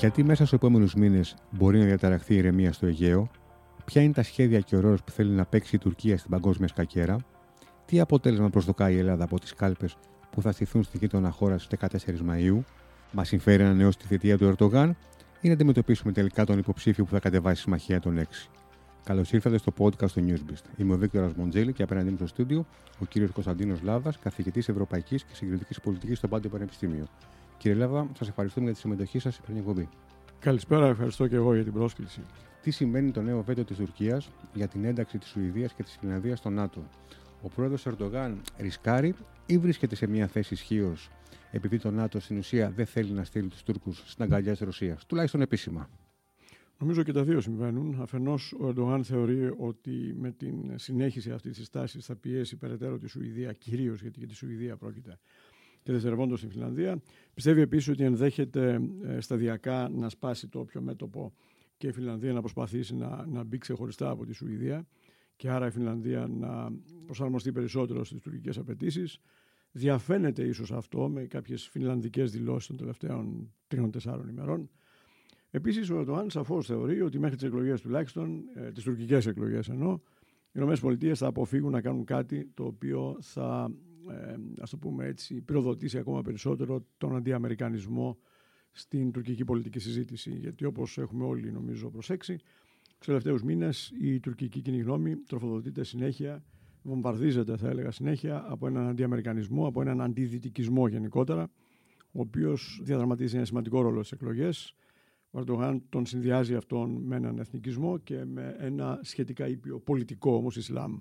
Γιατί μέσα στους επόμενους μήνες μπορεί να διαταραχθεί η ηρεμία στο Αιγαίο, ποια είναι τα σχέδια και ο ρόλος που θέλει να παίξει η Τουρκία στην παγκόσμια σκακέρα, τι αποτέλεσμα προσδοκάει η Ελλάδα από τις κάλπες που θα στηθούν στην γείτονα χώρα στις 14 Μαου, μας συμφέρει να νεώσει τη θητεία του Ερντογάν ή να αντιμετωπίσουμε τελικά τον υποψήφιο που θα κατεβάσει συμμαχία των 6. Καλώς ήρθατε στο podcast του Newsbeast. Είμαι ο Βίκτορας Μοντζέλη και απέναντί μου στο στούντιο ο κύριος Κωνσταντίνος Λάβας, καθηγητής Ευρωπαϊκής και Συγκριτικής Πολιτικής στο Πάντιο Πανεπιστήμιο. Κύριε Λάβα, σας ευχαριστούμε για τη συμμετοχή σας στην εκπομπή. Καλησπέρα, ευχαριστώ και εγώ για την πρόσκληση. Τι σημαίνει το νέο βέτο της Τουρκίας για την ένταξη της Σουηδίας και της Φιλανδίας στο ΝΑΤΟ; Ο πρόεδρος Ερντογάν ρισκάρει ή βρίσκεται σε μια θέση ισχύως επειδή το ΝΑΤΟ στην ουσία δεν θέλει να στείλει τους Τούρκους στην αγκαλιά της Ρωσίας, τουλάχιστον επίσημα. Νομίζω και τα δύο συμβαίνουν. Αφενός, ο Ερντογάν θεωρεί ότι με την συνέχιση αυτής της τάσης θα πιέσει περαιτέρω τη Σουηδία, κυρίως γιατί για τη Σουηδία πρόκειται, και δευτερευόντω στην Φιλανδία. Πιστεύει επίσης ότι ενδέχεται ε, σταδιακά να σπάσει το όποιο μέτωπο και η Φιλανδία να προσπαθήσει να, να μπει ξεχωριστά από τη Σουηδία και άρα η Φιλανδία να προσαρμοστεί περισσότερο στις τουρκικές απαιτήσεις. Διαφαίνεται ίσως αυτό με κάποιες φιλανδικές δηλώσεις των τελευταίων τριών-τεσσάρων ημερών. Επίσης, ο Ερντογάν σαφώς θεωρεί ότι μέχρι τις εκλογές τουλάχιστον, ε, τις τουρκικές εκλογές ενώ, οι ΗΠΑ θα αποφύγουν να κάνουν κάτι το οποίο θα, ε, ας το πούμε έτσι, πυροδοτήσει ακόμα περισσότερο τον αντιαμερικανισμό στην τουρκική πολιτική συζήτηση. Γιατί όπως έχουμε όλοι νομίζω προσέξει, του τελευταίους μήνες η τουρκική κοινή γνώμη τροφοδοτείται συνέχεια, βομβαρδίζεται θα έλεγα συνέχεια από έναν αντιαμερικανισμό, από έναν αντιδυτικισμό γενικότερα, ο οποίος διαδραματίζει ένα σημαντικό ρόλο στις εκλογές ο Ερντογάν τον συνδυάζει αυτόν με έναν εθνικισμό και με ένα σχετικά ήπιο πολιτικό όμως Ισλάμ.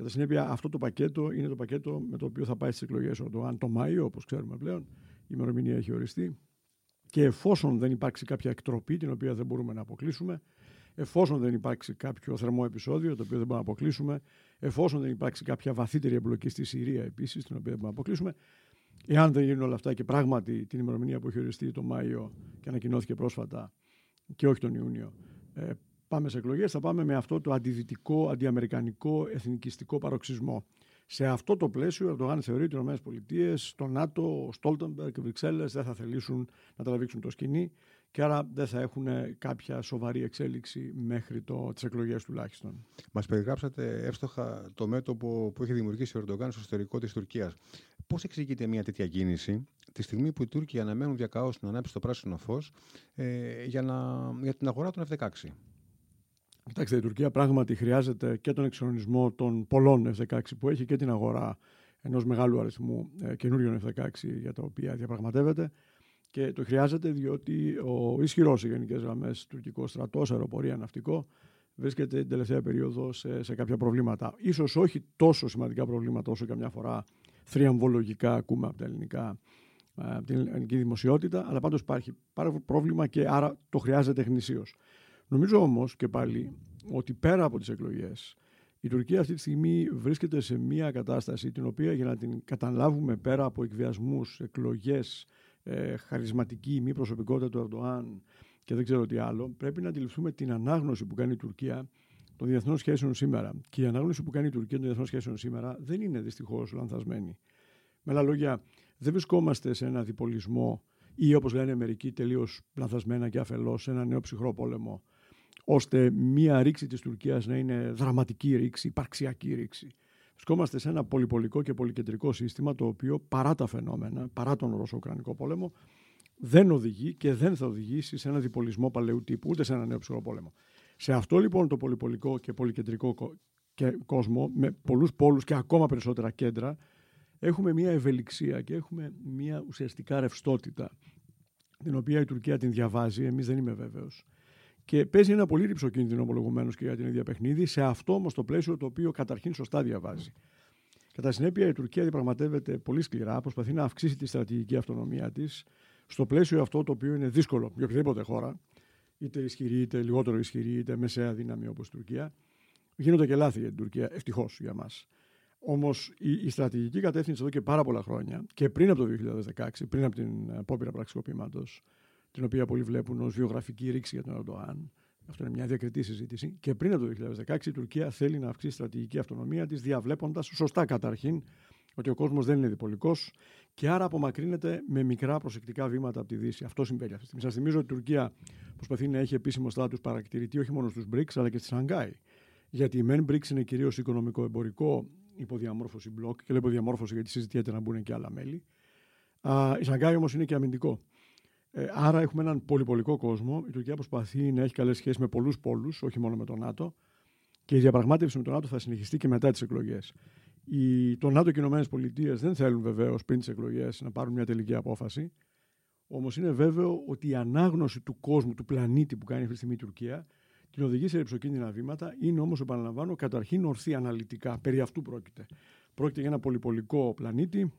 Κατά συνέπεια, αυτό το πακέτο είναι το πακέτο με το οποίο θα πάει στις εκλογές ο Ερντογάν το Μάιο, όπως ξέρουμε πλέον. Η ημερομηνία έχει οριστεί. Και εφόσον δεν υπάρξει κάποια εκτροπή, την οποία δεν μπορούμε να αποκλείσουμε, εφόσον δεν υπάρξει κάποιο θερμό επεισόδιο, το οποίο δεν μπορούμε να αποκλείσουμε, εφόσον δεν υπάρξει κάποια βαθύτερη εμπλοκή στη Συρία επίσης, την οποία δεν μπορούμε να αποκλείσουμε, Εάν δεν γίνουν όλα αυτά και πράγματι την ημερομηνία που έχει οριστεί το Μάιο και ανακοινώθηκε πρόσφατα και όχι τον Ιούνιο, ε, πάμε σε εκλογές, θα πάμε με αυτό το αντιδυτικό, αντιαμερικανικό, εθνικιστικό παροξισμό. Σε αυτό το πλαίσιο, ο Ερντογάν θεωρεί ότι οι ΗΠΑ, το ΝΑΤΟ, ο Στόλτεμπεργκ και οι Βρυξέλλες δεν θα θελήσουν να τραβήξουν το σκηνή και άρα δεν θα έχουν κάποια σοβαρή εξέλιξη μέχρι το, τις εκλογές τουλάχιστον. Μας περιγράψατε εύστοχα το μέτωπο που έχει δημιουργήσει ο Ερντογάν στο εσωτερικό της Τουρκίας. Πώς εξηγείται μια τέτοια κίνηση τη στιγμή που οι Τούρκοι αναμένουν διακαώς την ανάπτυξη στο πράσινο φως ε, για, να, για την αγορά των F-16; Κοιτάξτε, η Τουρκία πράγματι χρειάζεται και τον εξυγχρονισμό των πολλών F-16 που έχει και την αγορά ενός μεγάλου αριθμού ε, καινούριων F-16 για τα οποία διαπραγματεύεται. Και το χρειάζεται διότι ο ισχυρός σε γενικές γραμμές τουρκικό στρατός, αεροπορία, ναυτικό, βρίσκεται την τελευταία περίοδο σε, σε κάποια προβλήματα. Ίσως όχι τόσο σημαντικά προβλήματα όσο καμιά φορά θριαμβολογικά ακούμε από τα ελληνικά από την ελληνική δημοσιότητα, αλλά πάντως υπάρχει πρόβλημα και άρα το χρειάζεται γνησίως. Νομίζω όμως και πάλι ότι πέρα από τις εκλογές η Τουρκία αυτή τη στιγμή βρίσκεται σε μια κατάσταση την οποία για να την καταλάβουμε πέρα από εκβιασμούς, εκλογές, ε, χαρισματική μη προσωπικότητα του Ερντοάν και δεν ξέρω τι άλλο, πρέπει να αντιληφθούμε την ανάγνωση που κάνει η Τουρκία των διεθνών σχέσεων σήμερα. Και η ανάγνωση που κάνει η Τουρκία των διεθνών σχέσεων σήμερα δεν είναι δυστυχώς λανθασμένη. Με άλλα λόγια, δεν βρισκόμαστε σε ένα διπολισμό ή όπως λένε μερικοί τελείως λανθασμένα και αφελώς, σε ένα νέο ψυχρό πόλεμο, ώστε μία ρήξη της Τουρκίας να είναι δραματική ρήξη, υπαρξιακή ρήξη. Βρισκόμαστε σε ένα πολυπολικό και πολυκεντρικό σύστημα το οποίο παρά τα φαινόμενα, παρά τον Ρώσο-Ουκρανικό πόλεμο, δεν οδηγεί και δεν θα οδηγήσει σε ένα διπολισμό παλαιού τύπου, ούτε σε ένα νέο ψυχρό πόλεμο. Σε αυτό λοιπόν το πολυπολικό και πολυκεντρικό κόσμο, με πολλούς πόλους και ακόμα περισσότερα κέντρα, έχουμε μια ευελιξία και έχουμε μια ουσιαστικά ρευστότητα, την οποία η Τουρκία την διαβάζει, εμείς δεν είμαι βέβαιος. Και παίζει ένα πολύ ρηψο κίνδυνο ομολογουμένω και για την ίδια παιχνίδι, σε αυτό όμως το πλαίσιο το οποίο καταρχήν σωστά διαβάζει. Κατά συνέπεια, η Τουρκία διαπραγματεύεται πολύ σκληρά, προσπαθεί να αυξήσει τη στρατηγική αυτονομία της, στο πλαίσιο αυτό το οποίο είναι δύσκολο για οποιαδήποτε χώρα, είτε ισχυρή, είτε λιγότερο ισχυρή, είτε μεσαία δύναμη όπως η Τουρκία. Γίνονται και λάθη για την Τουρκία, ευτυχώς για μας. Όμως η, η, στρατηγική κατεύθυνση εδώ και πάρα πολλά χρόνια και πριν από το 2016, πριν από την απόπειρα πραξικοπήματος, την οποία πολλοί βλέπουν ως βιογραφική ρήξη για τον Ερντοάν, αυτό είναι μια διακριτή συζήτηση, και πριν από το 2016 η Τουρκία θέλει να αυξήσει στρατηγική αυτονομία της, διαβλέποντας σωστά καταρχήν ότι ο κόσμος δεν είναι διπολικός και άρα απομακρύνεται με μικρά προσεκτικά βήματα από τη Δύση. Αυτό συμβαίνει αυτή τη στιγμή. Σας θυμίζω ότι η Τουρκία προσπαθεί να έχει επίσημο στάτους παρακτηρητή όχι μόνο στους BRICS αλλά και στη Σανγκάη. Γιατί η MEN BRICS είναι κυρίως οικονομικό-εμπορικό υποδιαμόρφωση μπλοκ και λέω υποδιαμόρφωση γιατί συζητιέται να μπουν και άλλα μέλη. Α, η Σανγκάη όμως είναι και αμυντικό. Ε, άρα έχουμε έναν πολυπολικό κόσμο. Η Τουρκία προσπαθεί να έχει καλές σχέσεις με πολλούς πόλους, όχι μόνο με τον ΝΑΤΟ. Και η διαπραγμάτευση με τον ΝΑΤΟ θα συνεχιστεί και μετά τις εκλογές. Το ΝΑΤΟ και οι ΗΠΑ δεν θέλουν βεβαίως πριν τις εκλογές να πάρουν μια τελική απόφαση. Όμως είναι βέβαιο ότι η ανάγνωση του κόσμου, του πλανήτη που κάνει αυτή τη στιγμή η Τουρκία, την οδηγεί σε ρηψοκίνδυνα βήματα. Είναι όμως, επαναλαμβάνω, καταρχήν ορθή αναλυτικά. Περί αυτού πρόκειται. Πρόκειται για ένα πολυπολικό πλανήτη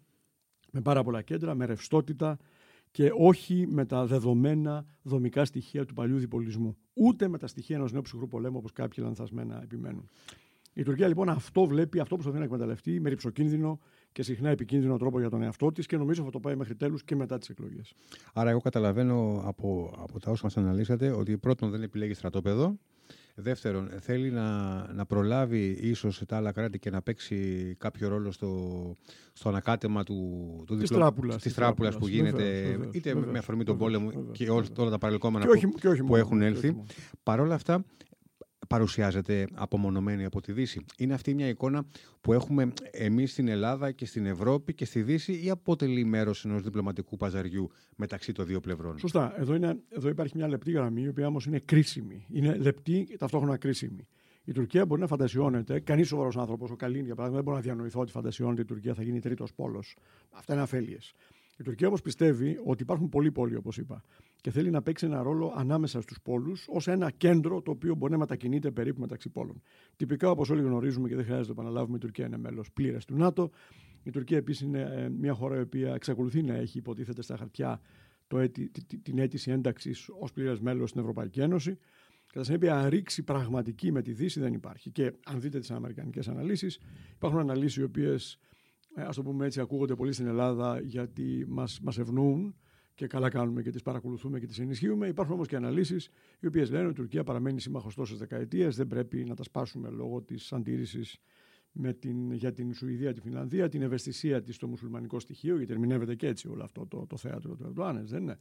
με πάρα πολλά κέντρα, με ρευστότητα και όχι με τα δεδομένα δομικά στοιχεία του παλιού διπολισμού. Ούτε με τα στοιχεία ενός νέου ψυχρού πολέμου, όπως κάποιοι λανθασμένα επιμένουν. Η Τουρκία λοιπόν αυτό βλέπει, αυτό προσπαθεί να εκμεταλλευτεί με ρηψοκίνδυνο και συχνά επικίνδυνο τρόπο για τον εαυτό της και νομίζω θα το πάει μέχρι τέλους και μετά τις εκλογές. Άρα, εγώ καταλαβαίνω από, από τα όσα μας αναλύσατε ότι πρώτον δεν επιλέγει στρατόπεδο. Δεύτερον, θέλει να, να προλάβει ίσως τα άλλα κράτη και να παίξει κάποιο ρόλο στο, στο ανακάτεμα του, του της τράπουλας, της τράπουλας που γίνεται βεβαίως, είτε βεβαίως, με αφορμή τον πόλεμο και όλα, όλα τα παρελκόμενα που, που, έχουν έλθει. Παρ' όλα αυτά, παρουσιάζεται απομονωμένη από τη Δύση. Είναι αυτή μια εικόνα που έχουμε εμείς στην Ελλάδα και στην Ευρώπη και στη Δύση ή αποτελεί μέρος ενός διπλωματικού παζαριού μεταξύ των δύο πλευρών; Σωστά. Εδώ, είναι, εδώ υπάρχει μια λεπτή γραμμή, η οποία όμως είναι κρίσιμη. Είναι λεπτή και ταυτόχρονα κρίσιμη. Η Τουρκία μπορεί να φαντασιώνεται, κανείς σοβαρός άνθρωπος, ο Καλίν για παράδειγμα, δεν μπορεί να διανοηθώ ότι φαντασιώνεται η Τουρκία θα γίνει τρίτος πόλος. Αυτά είναι αφέλειες. Η Τουρκία όμως πιστεύει ότι υπάρχουν πολλοί πόλοι, όπως είπα, και θέλει να παίξει ένα ρόλο ανάμεσα στους πόλους ως ένα κέντρο το οποίο μπορεί να μετακινείται περίπου μεταξύ πόλων. Τυπικά, όπως όλοι γνωρίζουμε και δεν χρειάζεται να επαναλάβουμε, η Τουρκία είναι μέλος πλήρες του ΝΑΤΟ. Η Τουρκία επίσης είναι ε, μια χώρα η οποία εξακολουθεί να έχει, υποτίθεται στα χαρτιά, το έτη, την αίτηση ένταξης ως πλήρες μέλος στην Ευρωπαϊκή Ένωση. Κατά συνέπεια, ρήξη πραγματική με τη Δύση δεν υπάρχει. Και αν δείτε τις αμερικανικές αναλύσεις, υπάρχουν αναλύσεις οι οποίες ε, ας το πούμε έτσι, ακούγονται πολύ στην Ελλάδα γιατί μας, μας ευνοούν και καλά κάνουμε και τις παρακολουθούμε και τις ενισχύουμε. Υπάρχουν όμως και αναλύσεις οι οποίες λένε ότι η Τουρκία παραμένει σύμμαχος τόσες δεκαετίες, δεν πρέπει να τα σπάσουμε λόγω της αντίρρησης με την, για την Σουηδία, τη Φινλανδία, την ευαισθησία της στο μουσουλμανικό στοιχείο, γιατί ερμηνεύεται και έτσι όλο αυτό το, το θέατρο του Ερντοάνες, δεν είναι.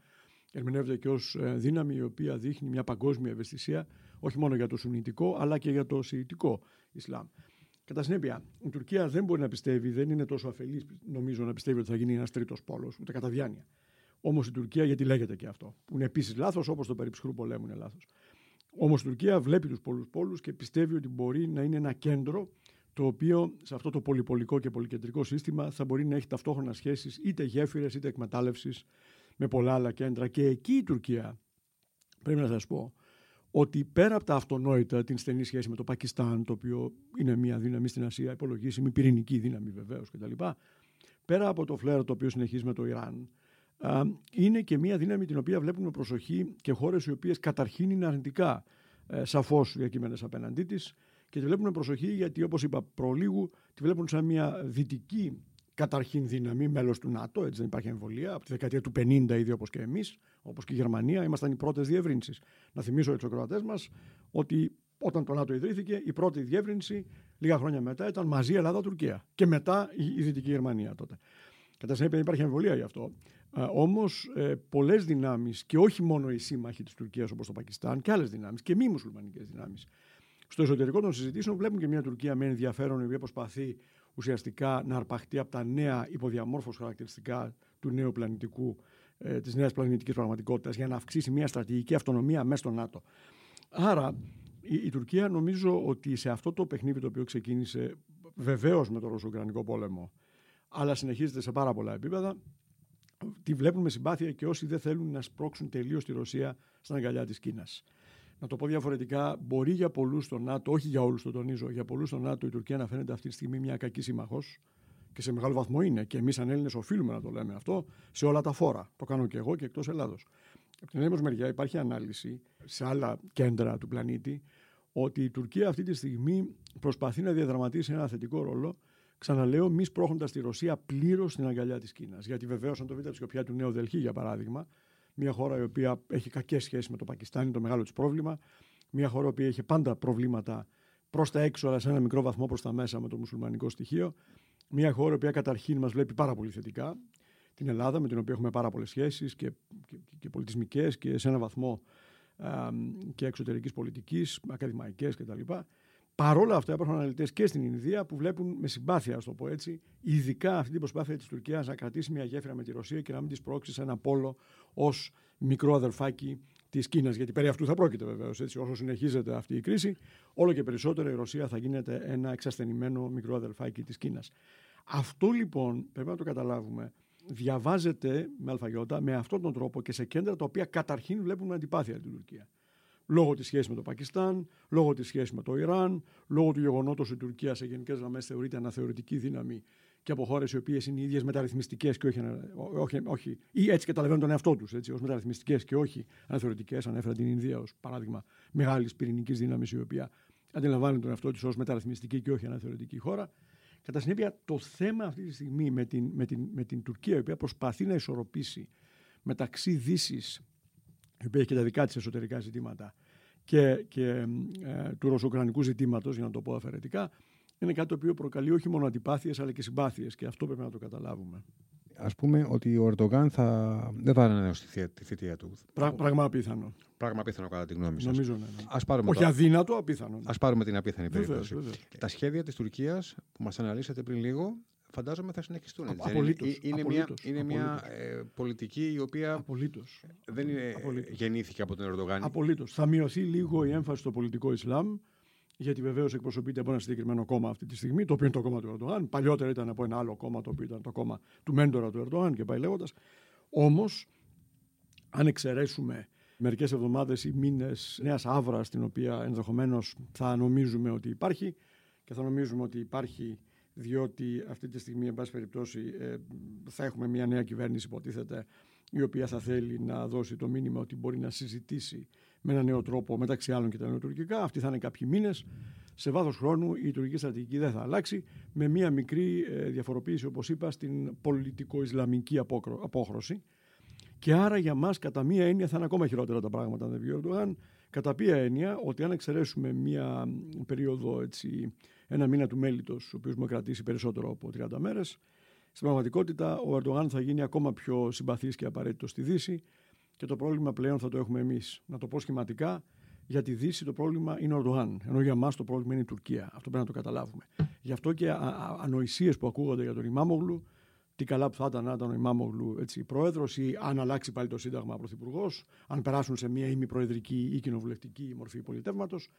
Ερμηνεύεται και ως ε, δύναμη η οποία δείχνει μια παγκόσμια ευαισθησία όχι μόνο για το σουνητικό αλλά και για το σιητικό Ισλάμ. Κατά συνέπεια, η Τουρκία δεν μπορεί να πιστεύει, δεν είναι τόσο αφελής, νομίζω, να πιστεύει ότι θα γίνει ένας τρίτος πόλος, ούτε κατά διάνοια. Όμως η Τουρκία, γιατί λέγεται και αυτό, που είναι επίσης λάθος, όπως το περί ψυχρού πολέμου είναι λάθος. Όμως η Τουρκία βλέπει τους πολλούς πόλους και πιστεύει ότι μπορεί να είναι ένα κέντρο το οποίο σε αυτό το πολυπολικό και πολυκεντρικό σύστημα θα μπορεί να έχει ταυτόχρονα σχέσεις είτε γέφυρες είτε εκμετάλλευσης με πολλά άλλα κέντρα. Και εκεί η Τουρκία, πρέπει να σας πω, ότι πέρα από τα αυτονόητα, την στενή σχέση με το Πακιστάν, το οποίο είναι μια δύναμη στην Ασία, υπολογίσιμη, πυρηνική δύναμη βεβαίως κτλ. Πέρα από το φλερ το οποίο συνεχίζει με το Ιράν, είναι και μια δύναμη την οποία βλέπουν με προσοχή και χώρες οι οποίες καταρχήν είναι αρνητικά ε, σαφώς διακείμενες απέναντί της και τη βλέπουν με προσοχή γιατί, όπως είπα προλίγου, τη βλέπουν σαν μια δυτική καταρχήν δύναμη, μέλος του ΝΑΤΟ, έτσι δεν υπάρχει εμβολία, από τη δεκαετία του 50 ήδη όπως και εμείς, όπως και η Γερμανία, ήμασταν οι πρώτες διευρύνσεις. Να θυμίσω για του ακροατέ μας ότι όταν το ΝΑΤΟ ιδρύθηκε, η πρώτη διεύρυνση λίγα χρόνια μετά ήταν μαζί Ελλάδα-Τουρκία. Και μετά η Δυτική Γερμανία τότε. Κατά συνέπεια δεν υπάρχει εμβολία γι' αυτό. Όμως ε, πολλές δυνάμεις και όχι μόνο οι σύμμαχοι της Τουρκίας όπως το Πακιστάν και άλλες δυνάμεις και μη μουσουλμανικές δυνάμεις. Στο εσωτερικό των συζητήσεων βλέπουν και μια Τουρκία με ενδιαφέρον η οποία προσπαθεί ουσιαστικά να αρπαχτεί από τα νέα υποδιαμόρφωση χαρακτηριστικά του νέου πλανητικού, ε, της νέας πλανητικής πραγματικότητας για να αυξήσει μια στρατηγική αυτονομία μέσα στο ΝΑΤΟ. Άρα η, η Τουρκία νομίζω ότι σε αυτό το παιχνίδι το οποίο ξεκίνησε βεβαίως με το Ρωσο-Ουκρανικό πόλεμο αλλά συνεχίζεται σε πάρα πολλά επίπεδα τη βλέπουν με συμπάθεια και όσοι δεν θέλουν να σπρώξουν τελείως τη Ρωσία στην αγκαλιά της Κίνας να το πω διαφορετικά, μπορεί για πολλούς στο ΝΑΤΟ, όχι για όλους το τονίζω, για πολλούς στο ΝΑΤΟ η Τουρκία να φαίνεται αυτή τη στιγμή μια κακή σύμμαχος και σε μεγάλο βαθμό είναι. Και εμείς, σαν Έλληνες, οφείλουμε να το λέμε αυτό σε όλα τα φόρα. Το κάνω και εγώ και εκτός Ελλάδος. Από την άλλη μεριά, υπάρχει ανάλυση σε άλλα κέντρα του πλανήτη ότι η Τουρκία αυτή τη στιγμή προσπαθεί να διαδραματίσει ένα θετικό ρόλο. Ξαναλέω, μη σπρώχνοντας τη Ρωσία πλήρως στην αγκαλιά της Κίνας. Γιατί βεβαίως, αν το δείτε από του Νέου Δελχή, για παράδειγμα, μια χώρα η οποία έχει κακές σχέσεις με το Πακιστάν, είναι το μεγάλο της πρόβλημα. Μια χώρα η οποία είχε πάντα προβλήματα προς τα έξω, αλλά σε ένα μικρό βαθμό προς τα μέσα με το μουσουλμανικό στοιχείο. Μια χώρα που καταρχήν μας βλέπει πάρα πολύ θετικά. Την Ελλάδα, με την οποία έχουμε πάρα πολλές σχέσεις και, και, και πολιτισμικές και σε ένα βαθμό και εξωτερικής πολιτικής, ακαδημαϊκές κτλ. Παρόλα αυτά, υπάρχουν αναλυτές και στην Ινδία που βλέπουν με συμπάθεια, ας το πω έτσι, ειδικά αυτή την προσπάθεια της Τουρκίας να κρατήσει μια γέφυρα με τη Ρωσία και να μην της πρόξει σε ένα πόλο ως μικρό αδερφάκι της Κίνας. Γιατί περί αυτού θα πρόκειται βεβαίως. Όσο συνεχίζεται αυτή η κρίση, όλο και περισσότερο η Ρωσία θα γίνεται ένα εξασθενημένο μικρό αδερφάκι της Κίνας. Αυτό λοιπόν πρέπει να το καταλάβουμε. Διαβάζεται με αλφαγιώτα με αυτόν τον τρόπο και σε κέντρα τα οποία καταρχήν βλέπουν αντιπάθεια την Τουρκία λόγω της σχέσης με το Πακιστάν, λόγω της σχέσης με το Ιράν, λόγω του γεγονότος ότι η Τουρκία σε γενικές γραμμές θεωρείται αναθεωρητική δύναμη και από χώρες οι οποίες είναι οι ίδιες μεταρρυθμιστικές και όχι, όχι, όχι, ή έτσι καταλαβαίνουν τον εαυτό τους ως μεταρρυθμιστικές και όχι αναθεωρητικές. Ανέφερα την Ινδία ως παράδειγμα μεγάλης πυρηνικής δύναμης η οποία αντιλαμβάνει τον εαυτό της ως μεταρρυθμιστική και όχι αναθεωρητική χώρα. Κατά συνέπεια, το θέμα αυτή τη στιγμή με την, με την, με την Τουρκία, η οποία προσπαθεί να ισορροπήσει μεταξύ Δύσης η οποία έχει και τα δικά της εσωτερικά ζητήματα και, και ε, του ρωσοκρανικού ζητήματος, για να το πω αφαιρετικά, είναι κάτι το οποίο προκαλεί όχι μόνο αντιπάθειες αλλά και συμπάθειες και αυτό πρέπει να το καταλάβουμε. Α πούμε ότι ο Ερντογάν θα... δεν θα ανανεώσει τη θητεία του. Πρα, πράγμα απίθανο. Πράγμα απίθανο κατά τη γνώμη σας. Νομίζω ναι. ναι. Ας πάρουμε όχι το... αδύνατο, απίθανο. Α πάρουμε την απίθανη περίπτωση. Τα σχέδια της Τουρκίας που μας αναλύσατε πριν λίγο φαντάζομαι θα συνεχιστούν. Απολύτως, είναι είναι απολύτως, μια, είναι μια ε, πολιτική η οποία απολύτως, δεν είναι, απολύτως. γεννήθηκε από τον Ερντογάν. Απολύτως. Θα μειωθεί λίγο η έμφαση στο πολιτικό Ισλάμ, γιατί βεβαίως εκπροσωπείται από ένα συγκεκριμένο κόμμα αυτή τη στιγμή, το οποίο είναι το κόμμα του Ερντογάν. Παλιότερα ήταν από ένα άλλο κόμμα, το οποίο ήταν το κόμμα του μέντορα του Ερντογάν και πάει λέγοντας. Όμως, αν εξαιρέσουμε μερικές εβδομάδες ή μήνες νέας άβρας, την οποία ενδεχομένως θα νομίζουμε ότι υπάρχει και θα νομίζουμε ότι υπάρχει διότι αυτή τη στιγμή, εν πάση περιπτώσει, ε, θα έχουμε μια νέα κυβέρνηση, υποτίθεται, η οποία θα θέλει να δώσει το μήνυμα ότι μπορεί να συζητήσει με ένα νέο τρόπο μεταξύ άλλων και τα νεοτουρκικά. Αυτοί θα είναι κάποιοι μήνες. Σε βάθος χρόνου η τουρκική στρατηγική δεν θα αλλάξει, με μια μικρή ε, διαφοροποίηση, όπως είπα, στην πολιτικο-ισλαμική απόχρωση. Και άρα για μας, κατά μία έννοια, θα είναι ακόμα χειρότερα τα πράγματα αν δεν βγει ο Ερντογάν. Κατά ποια έννοια, ότι αν εξαιρέσουμε μία περίοδο έτσι, ένα μήνα του μέλητος, ο οποίος μου κρατήσει περισσότερο από 30 μέρες. Στην πραγματικότητα, ο Ερντογάν θα γίνει ακόμα πιο συμπαθής και απαραίτητος στη Δύση και το πρόβλημα πλέον θα το έχουμε εμείς. Να το πω σχηματικά, για τη Δύση το πρόβλημα είναι ο Ερντογάν, ενώ για μα το πρόβλημα είναι η Τουρκία. Αυτό πρέπει να το καταλάβουμε. Γι' αυτό και ανοησίες που ακούγονται για τον Ιμάμογλου, τι καλά που θα ήταν να ήταν ο Ιμάμογλου πρόεδρος ή αν αλλάξει πάλι το Σύνταγμα πρωθυπουργός, αν περάσουν σε μια ημιπροεδρική ή κοινοβουλευτική μορφή πολιτεύματος,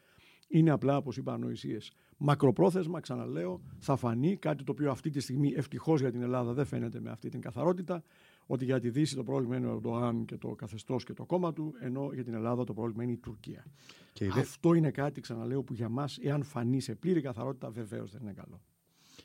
είναι απλά, όπως είπα, ανοησίες. Μακροπρόθεσμα, ξαναλέω, θα φανεί κάτι το οποίο αυτή τη στιγμή ευτυχώς για την Ελλάδα δεν φαίνεται με αυτή την καθαρότητα, ότι για τη Δύση το πρόβλημα είναι ο Ερντογάν και το καθεστώς και το κόμμα του, ενώ για την Ελλάδα το πρόβλημα είναι η Τουρκία. Και Αυτό είναι κάτι, ξαναλέω, που για μας, εάν φανεί σε πλήρη καθαρότητα, βεβαίως δεν είναι καλό.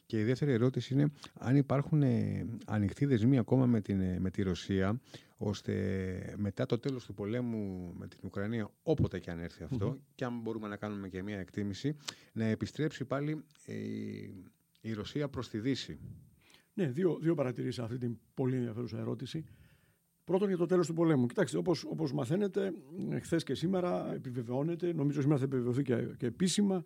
Και η δεύτερη ερώτηση είναι αν υπάρχουν ε, ανοιχτοί δεσμοί ακόμα με, την, ε, με τη Ρωσία, ώστε μετά το τέλος του πολέμου με την Ουκρανία, όποτε και αν έρθει και αν μπορούμε να κάνουμε και μια εκτίμηση, να επιστρέψει πάλι ε, η Ρωσία προς τη Δύση. Ναι, δύο, δύο παρατηρήσεις αυτή την πολύ ενδιαφέρουσα ερώτηση. Πρώτον για το τέλος του πολέμου. Κοιτάξτε, όπως, όπως μαθαίνετε, χθες και σήμερα επιβεβαιώνεται, νομίζω σήμερα θα επιβεβαιωθεί και, και επίσημα, ε,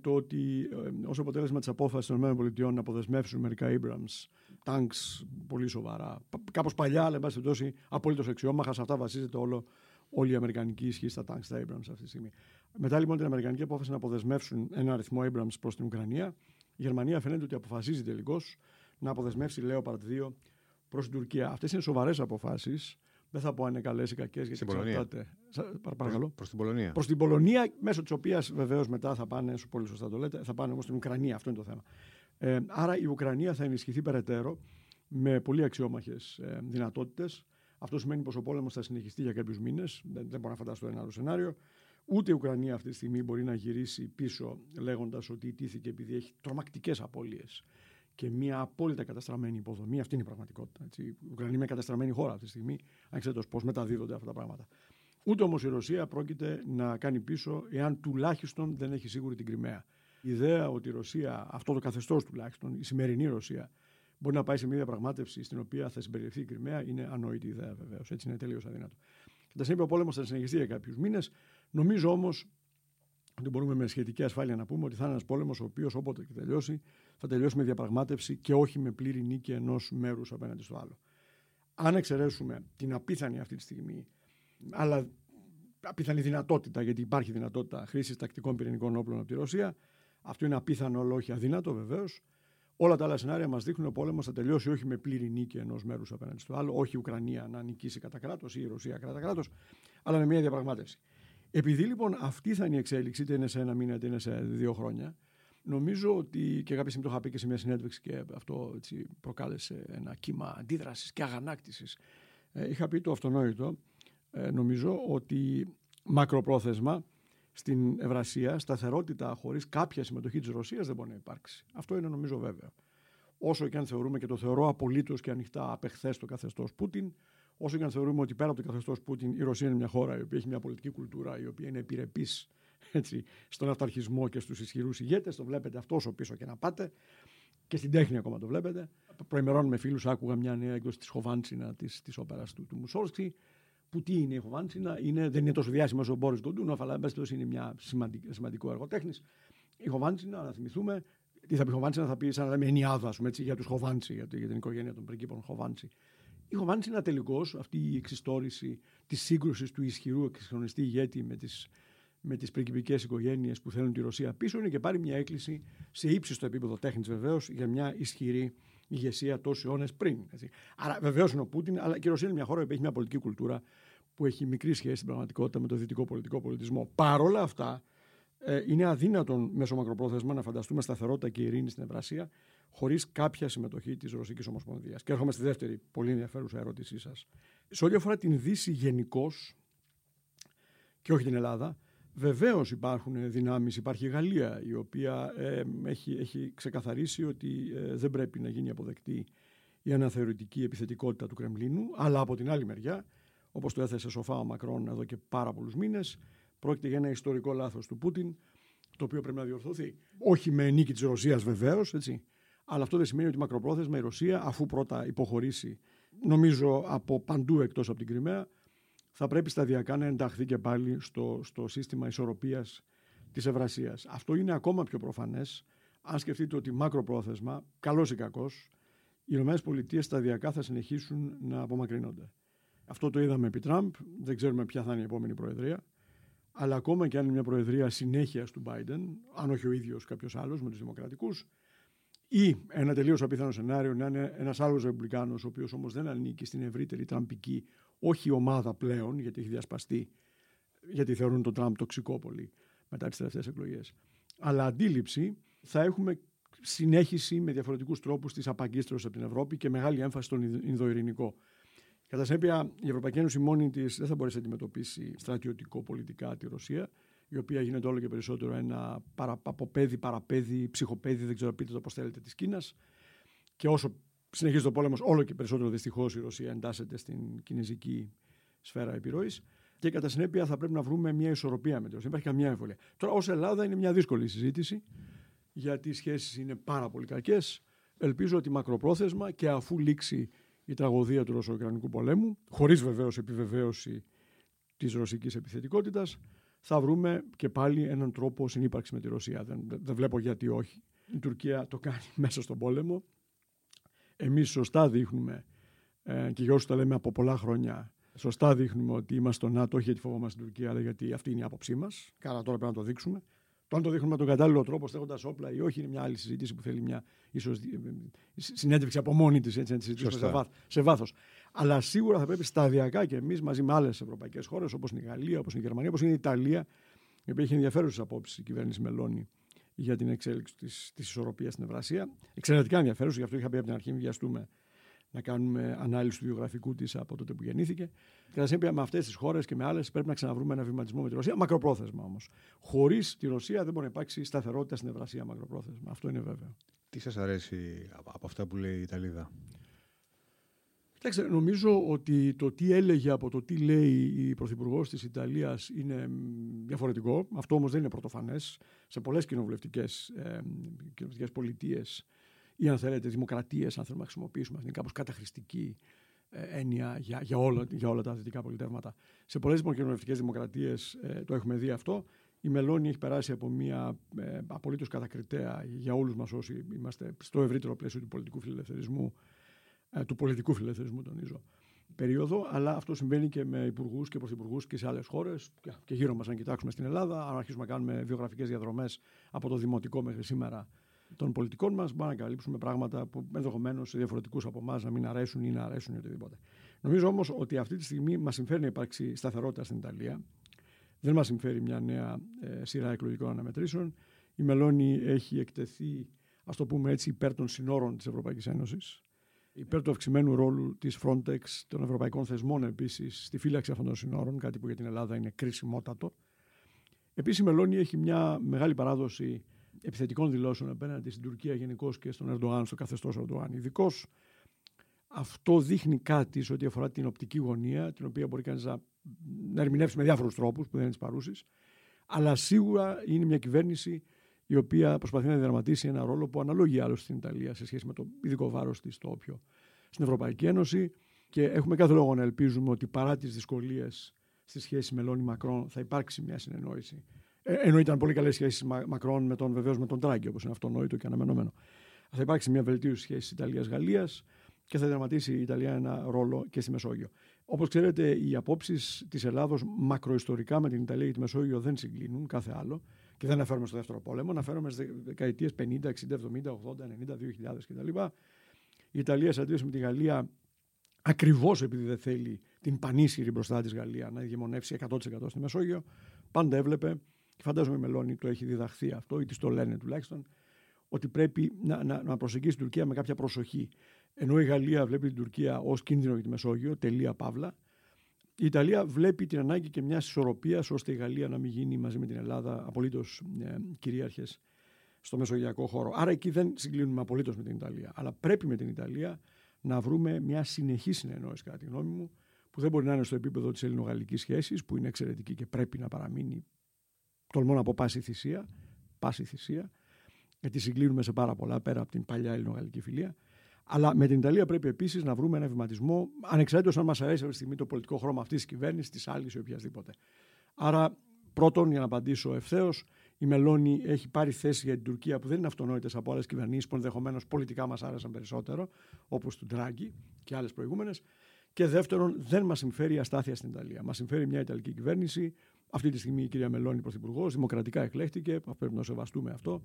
το ότι ε, ως αποτέλεσμα της απόφασης των ΗΠΑ να αποδεσμεύσουν μερικά Abrams tanks πολύ σοβαρά, κάπως παλιά, αλλά εν πάση περιπτώσει απολύτως αξιόμαχα, σε αυτά βασίζεται όλο, όλη η αμερικανική ισχύ στα tanks, στα Abrams αυτή τη στιγμή. Μετά λοιπόν την αμερικανική απόφαση να αποδεσμεύσουν ένα αριθμό Abrams προς την Ουκρανία, η Γερμανία φαίνεται ότι αποφασίζει τελικώς να αποδεσμεύσει Leopard 2 προς την Τουρκία. Αυτές είναι σοβαρές αποφάσεις δεν θα πω αν είναι καλές ή κακές, γιατί εξαρτάται. Παρακαλώ. Προς την Πολωνία. Προς την Πολωνία, μέσω της οποίας βεβαίως μετά θα πάνε, σου πολύ σωστά το λέτε, θα πάνε όμως στην Ουκρανία. Αυτό είναι το θέμα. Ε, άρα η Ουκρανία θα ενισχυθεί περαιτέρω με πολύ αξιόμαχες ε, δυνατότητες. Αυτό σημαίνει πως ο πόλεμος θα συνεχιστεί για κάποιους μήνες. Δεν, δεν μπορώ να φανταστώ ένα άλλο σενάριο. Ούτε η Ουκρανία αυτή τη στιγμή μπορεί να γυρίσει πίσω λέγοντας ότι ιτήθηκε επειδή έχει τρομακτικές απώλειες και μια απόλυτα καταστραμμένη υποδομή. Αυτή είναι η πραγματικότητα. Έτσι. Η Ουκρανία είναι μια καταστραμμένη χώρα αυτή τη στιγμή, αν ξέρετε πώς μεταδίδονται αυτά τα πράγματα. Ούτε όμως η Ρωσία πρόκειται να κάνει πίσω, εάν τουλάχιστον δεν έχει σίγουρη την Κρυμαία. Η ιδέα ότι η Ρωσία, αυτό το καθεστώς τουλάχιστον, η σημερινή Ρωσία, μπορεί να πάει σε μια διαπραγμάτευση στην οποία θα συμπεριληφθεί η Κρυμαία, είναι ανόητη ιδέα βεβαίως. Έτσι είναι τελείως αδύνατο. Κατά συνέπεια, ο πόλεμος θα συνεχιστεί για κάποιους μήνες. Νομίζω όμως ότι μπορούμε με σχετική ασφάλεια να πούμε ότι θα είναι ένας πόλεμος ο οποίος όποτε και τελειώσει θα τελειώσει με διαπραγμάτευση και όχι με πλήρη νίκη ενός μέρους απέναντι στο άλλο. Αν εξαιρέσουμε την απίθανη αυτή τη στιγμή, αλλά απίθανη δυνατότητα, γιατί υπάρχει δυνατότητα χρήσης τακτικών πυρηνικών όπλων από τη Ρωσία, αυτό είναι απίθανο, αλλά όχι αδύνατο βεβαίως. Όλα τα άλλα σενάρια μας δείχνουν ότι ο πόλεμος θα τελειώσει όχι με πλήρη νίκη ενός μέρους απέναντι στο άλλο, όχι η Ουκρανία να νικήσει κατά κράτος ή η Ρωσία κατά κράτος, αλλά με μια διαπραγμάτευση. Επειδή λοιπόν αυτή θα είναι η εξέλιξη, είτε είναι σε ένα μήνα είτε είναι σε δύο χρόνια, νομίζω ότι και κάποια στιγμή το είχα πει και σε μια συνέντευξη και αυτό έτσι, προκάλεσε ένα κύμα αντίδρασης και αγανάκτησης. Ε, είχα πει το αυτονόητο, ε, νομίζω ότι μακροπρόθεσμα στην Ευρασία σταθερότητα χωρίς κάποια συμμετοχή της Ρωσίας δεν μπορεί να υπάρξει. Αυτό είναι νομίζω βέβαιο. Όσο και αν θεωρούμε και το θεωρώ απολύτως και ανοιχτά απεχθές το καθεστώς Πούτιν, όσο και αν θεωρούμε ότι πέρα από το καθεστώς Πούτιν η Ρωσία είναι μια χώρα η οποία έχει μια πολιτική κουλτούρα η οποία είναι επιρρεπής στον αυταρχισμό και στους ισχυρούς ηγέτες, το βλέπετε αυτός όσο πίσω και να πάτε. Και στην τέχνη ακόμα το βλέπετε. Προημερών με φίλους άκουγα μια νέα έκδοση της Χοβάντσινα της όπερας του, του Μουσόρσκι που τι είναι η Χοβάντσινα, είναι, δεν είναι τόσο διάσημος ο Μπόρις Γκοντούνοφ, αλλά εν είναι μια σημαντικό, σημαντικό έργο τέχνης. Η Χοβάντσινα, να θυμηθούμε, τι θα πει Χοβάντσινα, θα πει σαν να λέμε ενιάδα, ας πούμε, έτσι, για τους Χοβάντσι, για, για την οικογένεια των πριγκίπων Χοβάντσι. Η Χοβάντσινα τελικώ, αυτή η εξιστόρηση της σύγκρουσης του ισχυρού εξυγχρονιστή ηγέτη με τις με τις πριγκιπικές οικογένειες που θέλουν τη Ρωσία πίσω είναι και πάρει μια έκκληση σε ύψιστο επίπεδο τέχνης βεβαίως για μια ισχυρή ηγεσία τόσου αιώνες πριν. Έτσι. Άρα βεβαίως είναι ο Πούτιν, αλλά και η Ρωσία είναι μια χώρα που έχει μια πολιτική κουλτούρα που έχει μικρή σχέση στην πραγματικότητα με το δυτικό πολιτικό πολιτισμό. Παρ' όλα αυτά, ε, είναι αδύνατον μέσω μακροπρόθεσμα να φανταστούμε σταθερότητα και ειρήνη στην Ευρασία χωρίς κάποια συμμετοχή της Ρωσικής Ομοσπονδίας. Και έρχομαι στη δεύτερη πολύ ενδιαφέρουσα ερώτησή σας. Σε ό,τι αφορά την Δύση γενικώ και όχι την Ελλάδα, Βεβαίως υπάρχουν δυνάμεις, υπάρχει η Γαλλία η οποία ε, έχει, έχει ξεκαθαρίσει ότι ε, δεν πρέπει να γίνει αποδεκτή η αναθεωρητική επιθετικότητα του Κρεμλίνου, αλλά από την άλλη μεριά, όπως το έθεσε σοφά ο Μακρόν εδώ και πάρα πολλούς μήνες, πρόκειται για ένα ιστορικό λάθος του Πούτιν, το οποίο πρέπει να διορθωθεί. Όχι με νίκη της Ρωσίας βεβαίως, έτσι. Αλλά αυτό δεν σημαίνει ότι μακροπρόθεσμα η Ρωσία, αφού πρώτα υποχωρήσει, νομίζω από παντού εκτός από την Κρυμαία, θα πρέπει σταδιακά να ενταχθεί και πάλι στο, στο σύστημα ισορροπίας της Ευρασίας. Αυτό είναι ακόμα πιο προφανές αν σκεφτείτε ότι μακροπρόθεσμα, καλός ή κακός, οι ΗΠΑ σταδιακά θα συνεχίσουν να απομακρύνονται. Αυτό το είδαμε επί Τραμπ, δεν ξέρουμε ποια θα είναι η επόμενη προεδρία. Αλλά ακόμα και αν είναι μια προεδρία συνέχεια του Biden, αν όχι ο ίδιος κάποιος άλλος με τους Δημοκρατικούς, ή ένα τελείως απίθανο σενάριο να είναι ένας άλλος Ρεπουμπλικάνος, ο οποίος όμως δεν ανήκει στην ευρύτερη τραμπική όχι η ομάδα πλέον, γιατί έχει διασπαστεί, γιατί θεωρούν τον Τραμπ τοξικό πολύ μετά τις τελευταίες εκλογές. Αλλά αντίληψη θα έχουμε συνέχιση με διαφορετικούς τρόπους της απαγκίστρωσης από την Ευρώπη και μεγάλη έμφαση στον Ινδοειρηνικό. Κατά συνέπεια, η Ευρωπαϊκή Ένωση μόνη της δεν θα μπορέσει να αντιμετωπίσει στρατιωτικό-πολιτικά τη Ρωσία, η οποία γίνεται όλο και περισσότερο ένα αποπέδι, παραπέδι, ψυχοπέδι, δεν ξέρω πείτε το πώς θέλετε, της Κίνας. Και όσο συνεχίζει το πόλεμος, όλο και περισσότερο δυστυχώς η Ρωσία εντάσσεται στην κινέζικη σφαίρα επιρροής. Και κατά συνέπεια θα πρέπει να βρούμε μια ισορροπία με τη Ρωσία. Δεν υπάρχει καμία εμβολία. Τώρα, ως Ελλάδα είναι μια δύσκολη συζήτηση, γιατί οι σχέσεις είναι πάρα πολύ κακές. Ελπίζω ότι μακροπρόθεσμα και αφού λήξει η τραγωδία του Ρωσο-Ουκρανικού πολέμου, χωρίς βεβαίως επιβεβαίωση της ρωσικής επιθετικότητας, θα βρούμε και πάλι έναν τρόπο συνύπαρξης με τη Ρωσία. Δεν, δεν βλέπω γιατί όχι. Η Τουρκία το κάνει μέσα στον πόλεμο εμείς σωστά δείχνουμε ε, και για όσους τα λέμε από πολλά χρόνια σωστά δείχνουμε ότι είμαστε στο ΝΑΤΟ όχι γιατί φοβόμαστε την Τουρκία αλλά γιατί αυτή είναι η άποψή μας. Καλά τώρα πρέπει να το δείξουμε. Το αν το δείχνουμε με τον κατάλληλο τρόπο, στέκοντας όπλα ή όχι, είναι μια άλλη συζήτηση που θέλει μια ίσως, ε, συνέντευξη από μόνη της, έτσι να τη συζητήσουμε σε βάθος. Αλλά σίγουρα θα πρέπει σταδιακά και εμείς μαζί με άλλες ευρωπαϊκές χώρες, όπως είναι η Γαλλία, όπως είναι η Γερμανία, όπως είναι η Ιταλία, η οποία έχει ενδιαφέρουσες απόψεις η κυβέρνηση Μελώνη για την εξέλιξη της της ισορροπίας στην Ευρασία. Εξαιρετικά ενδιαφέρουσα, γι' αυτό είχα πει από την αρχή, μην βιαστούμε να κάνουμε ανάλυση του βιογραφικού της από τότε που γεννήθηκε. Κατά συνέπεια, με αυτές τις χώρες και με άλλες πρέπει να ξαναβρούμε ένα βηματισμό με τη Ρωσία, μακροπρόθεσμα όμως. Χωρίς τη Ρωσία δεν μπορεί να υπάρξει σταθερότητα στην Ευρασία μακροπρόθεσμα. Αυτό είναι βέβαιο. Τι σας αρέσει από αυτά που λέει η Ιταλίδα; Κοιτάξτε, νομίζω ότι το τι έλεγε από το τι λέει η Πρωθυπουργός της Ιταλίας είναι διαφορετικό. Αυτό όμως δεν είναι πρωτοφανές. Σε πολλές κοινοβουλευτικές ε, πολιτείες ή αν θέλετε δημοκρατίες, αν θέλουμε να χρησιμοποιήσουμε αυτή την κάπως καταχρηστική ε, έννοια για, για, όλα, για όλα τα δυτικά πολιτεύματα. Σε πολλές κοινοβουλευτικές δημοκρατίες ε, το έχουμε δει αυτό. Η Μελώνη έχει περάσει από μια ε, απολύτως κατακριτέα για όλους μας όσοι είμαστε στο ευρύτερο πλαίσιο του πολιτικού φιλελευθερισμού, ε, του πολιτικού φιλελευθερισμού, τονίζω, περίοδο. Αλλά αυτό συμβαίνει και με υπουργούς και πρωθυπουργούς και σε άλλες χώρες και γύρω μας, αν κοιτάξουμε στην Ελλάδα. Αν αρχίσουμε να κάνουμε βιογραφικές διαδρομές από το δημοτικό μέχρι σήμερα των πολιτικών μας, μπορούμε να καλύψουμε πράγματα που ενδεχομένως σε διαφορετικούς από εμάς να μην αρέσουν ή να αρέσουν ή οτιδήποτε. Νομίζω όμως ότι αυτή τη στιγμή μας συμφέρει να υπάρξει σταθερότητα στην Ιταλία. Δεν μας συμφέρει μια νέα ε, σειρά εκλογικών αναμετρήσεων. Η Μελώνη έχει εκτεθεί, ας το πούμε έτσι, υπέρ των συνόρων της Ευρωπαϊκής Ένωσης. Υπέρ του αυξημένου ρόλου της Frontex, των ευρωπαϊκών θεσμών επίσης, στη φύλαξη αυτών των συνόρων, κάτι που για την Ελλάδα είναι κρίσιμότατο. Επίσης, η Μελώνη έχει μια μεγάλη παράδοση επιθετικών δηλώσεων απέναντι στην Τουρκία γενικώς και στον Ερντογάν, στο καθεστώς Ερντογάν ειδικώς. Αυτό δείχνει κάτι σε ό,τι αφορά την οπτική γωνία, την οποία μπορεί κανείς να, να ερμηνεύσει με διάφορους τρόπους που δεν είναι της παρούσης. Αλλά σίγουρα είναι μια κυβέρνηση η οποία προσπαθεί να διαδραματίσει ένα ρόλο που αναλόγει άλλο στην Ιταλία σε σχέση με το ειδικό βάρος της στο όποιο στην Ευρωπαϊκή Ένωση. Και έχουμε κάθε λόγο να ελπίζουμε ότι παρά τις δυσκολίες στη σχέση με Λόνι Μακρόν θα υπάρξει μια συνεννόηση ε, ενώ ήταν πολύ καλές σχέσεις Μακρόν με τον βεβαίως με τον Τράγκη, όπως είναι αυτονόητο και αναμενόμενο. Θα υπάρξει μια βελτίωση σχέσης Ιταλία-Γαλλία και θα δραματίσει η Ιταλία ένα ρόλο και στη Μεσόγειο. Όπως ξέρετε, οι απόψεις της Ελλάδος μακροϊστορικά με την Ιταλία και τη Μεσόγειο δεν συγκλίνουν κάθε άλλο και δεν αναφέρομαι στο δεύτερο πόλεμο, αναφέρομαι στις δεκαετίες 50, 60, 70, 80, 90, 2000 κτλ. Η Ιταλία, σε αντίθεση με τη Γαλλία, ακριβώς επειδή δεν θέλει την πανίσχυρη μπροστά της Γαλλία να ηγεμονεύσει 100% στη Μεσόγειο, πάντα έβλεπε και φαντάζομαι η Μελώνη το έχει διδαχθεί αυτό ή της το λένε τουλάχιστον, ότι πρέπει να, να, να προσεγγίσει την Τουρκία με κάποια προσοχή. Ενώ η Γαλλία βλέπει την Τουρκία ως κίνδυνο για τη Μεσόγειο, τελεία παύλα, η Ιταλία βλέπει την ανάγκη και μια ισορροπία ώστε η Γαλλία να μην γίνει μαζί με την Ελλάδα απολύτως ε, κυρίαρχες στο μεσογειακό χώρο. Άρα εκεί δεν συγκλίνουμε απολύτως με την Ιταλία. Αλλά πρέπει με την Ιταλία να βρούμε μια συνεχή συνεννόηση, κατά τη γνώμη μου, που δεν μπορεί να είναι στο επίπεδο της ελληνογαλλικής σχέσης, που είναι εξαιρετική και πρέπει να παραμείνει τολμώ να πω πάση θυσία, πάση θυσία, γιατί συγκλίνουμε σε πάρα πολλά πέρα από την παλιά ελληνογαλλική φιλία. Αλλά με την Ιταλία πρέπει επίσης να βρούμε ένα βηματισμό, ανεξάρτητος αν μας αρέσει αυτή τη στιγμή το πολιτικό χρώμα αυτής της κυβέρνησης, της άλλης ή οποιασδήποτε. Άρα, πρώτον, για να απαντήσω ευθέως, η Μελώνη έχει πάρει θέση για την Τουρκία που δεν είναι αυτονόητες από άλλες κυβερνήσεις που ενδεχομένως πολιτικά μας άρεσαν περισσότερο, όπως του Ντράγκη και άλλες προηγούμενες. Και δεύτερον, δεν μας συμφέρει η αστάθεια στην Ιταλία. Μας συμφέρει μια Ιταλική κυβέρνηση αυτή τη στιγμή η κυρία Μελώνη Πρωθυπουργός, δημοκρατικά εκλέχτηκε, πρέπει να σεβαστούμε αυτό.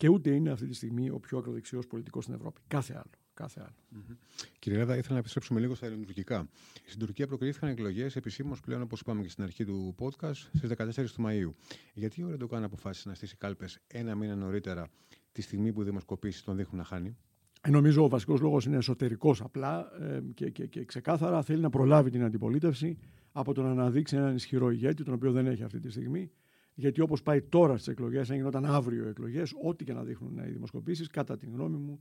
Και ούτε είναι αυτή τη στιγμή ο πιο ακροδεξιός πολιτικός στην Ευρώπη. Κάθε άλλο. Κάθε άλλο. Mm-hmm. Κύριε Ρέδα, ήθελα να επιστρέψουμε λίγο στα ελληνοτουρκικά. Στην Τουρκία προκριθήκαν εκλογές επισήμως πλέον, όπως είπαμε και στην αρχή του podcast, στις 14 του Μαου. Γιατί ο Ρεντοκάν αποφάσισε να στήσει κάλπες ένα μήνα νωρίτερα, τη στιγμή που οι δημοσκοπήσεις τον δείχνουν να χάνει; Ε, νομίζω ο βασικός λόγος είναι εσωτερικός απλά ε, και, και, και ξεκάθαρα θέλει να προλάβει την αντιπολίτευση από το να αναδείξει έναν ισχυρό ηγέτη, τον οποίο δεν έχει αυτή τη στιγμή. Γιατί όπως πάει τώρα στις εκλογές, αν γινόταν αύριο εκλογές, ό,τι και να δείχνουν οι δημοσκοπήσεις, κατά την γνώμη μου,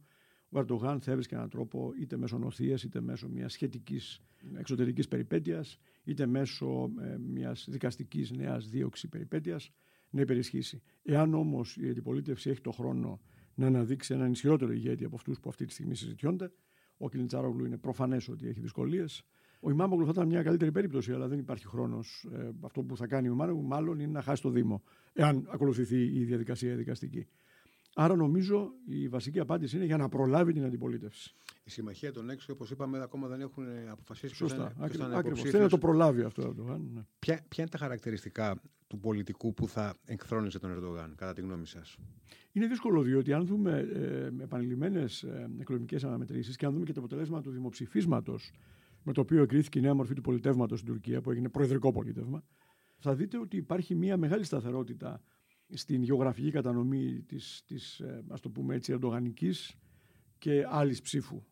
ο Ερντογάν θα έβρισκε έναν τρόπο είτε μέσω νοθείας, είτε μέσω μιας σχετικής εξωτερικής περιπέτειας, είτε μέσω ε, μιας δικαστικής νέας δίωξη περιπέτειας να υπερισχύσει. Εάν όμως η αντιπολίτευση έχει το χρόνο να αναδείξει έναν ισχυρότερο ηγέτη από αυτούς που αυτή τη στιγμή συζητιώνται, ο Κιλιντσάρογλου είναι προφανές ότι έχει δυσκολίες. Ο Ιμάμογλου θα ήταν μια καλύτερη περίπτωση, αλλά δεν υπάρχει χρόνος. Ε, αυτό που θα κάνει ο Ιμάμογλου, μάλλον είναι να χάσει το Δήμο, εάν ακολουθηθεί η διαδικασία δικαστική. Άρα νομίζω η βασική απάντηση είναι για να προλάβει την αντιπολίτευση. Η συμμαχία των έξω, όπως είπαμε, ακόμα δεν έχουν αποφασίσει Σωστά. Ακριβώς. Θέλει να το προλάβει αυτό ο Ερντογάν. Ναι. Ποια, ποια είναι τα χαρακτηριστικά του πολιτικού που θα εκθρόνιζε τον Ερντογάν, κατά τη γνώμη σας; Είναι δύσκολο διότι αν δούμε ε, επανειλημμένες ε, εκλογικές αναμετρήσεις και αν δούμε και το αποτέλεσμα του δημοψηφίσματος με το οποίο εκρήθηκε η νέα μορφή του πολιτεύματος στην Τουρκία, που έγινε προεδρικό πολιτεύμα, θα δείτε ότι υπάρχει μια μεγάλη σταθερότητα στην γεωγραφική κατανομή της, της ε, ας το πούμε έτσι, ερντογανικής και άλλης ψήφου.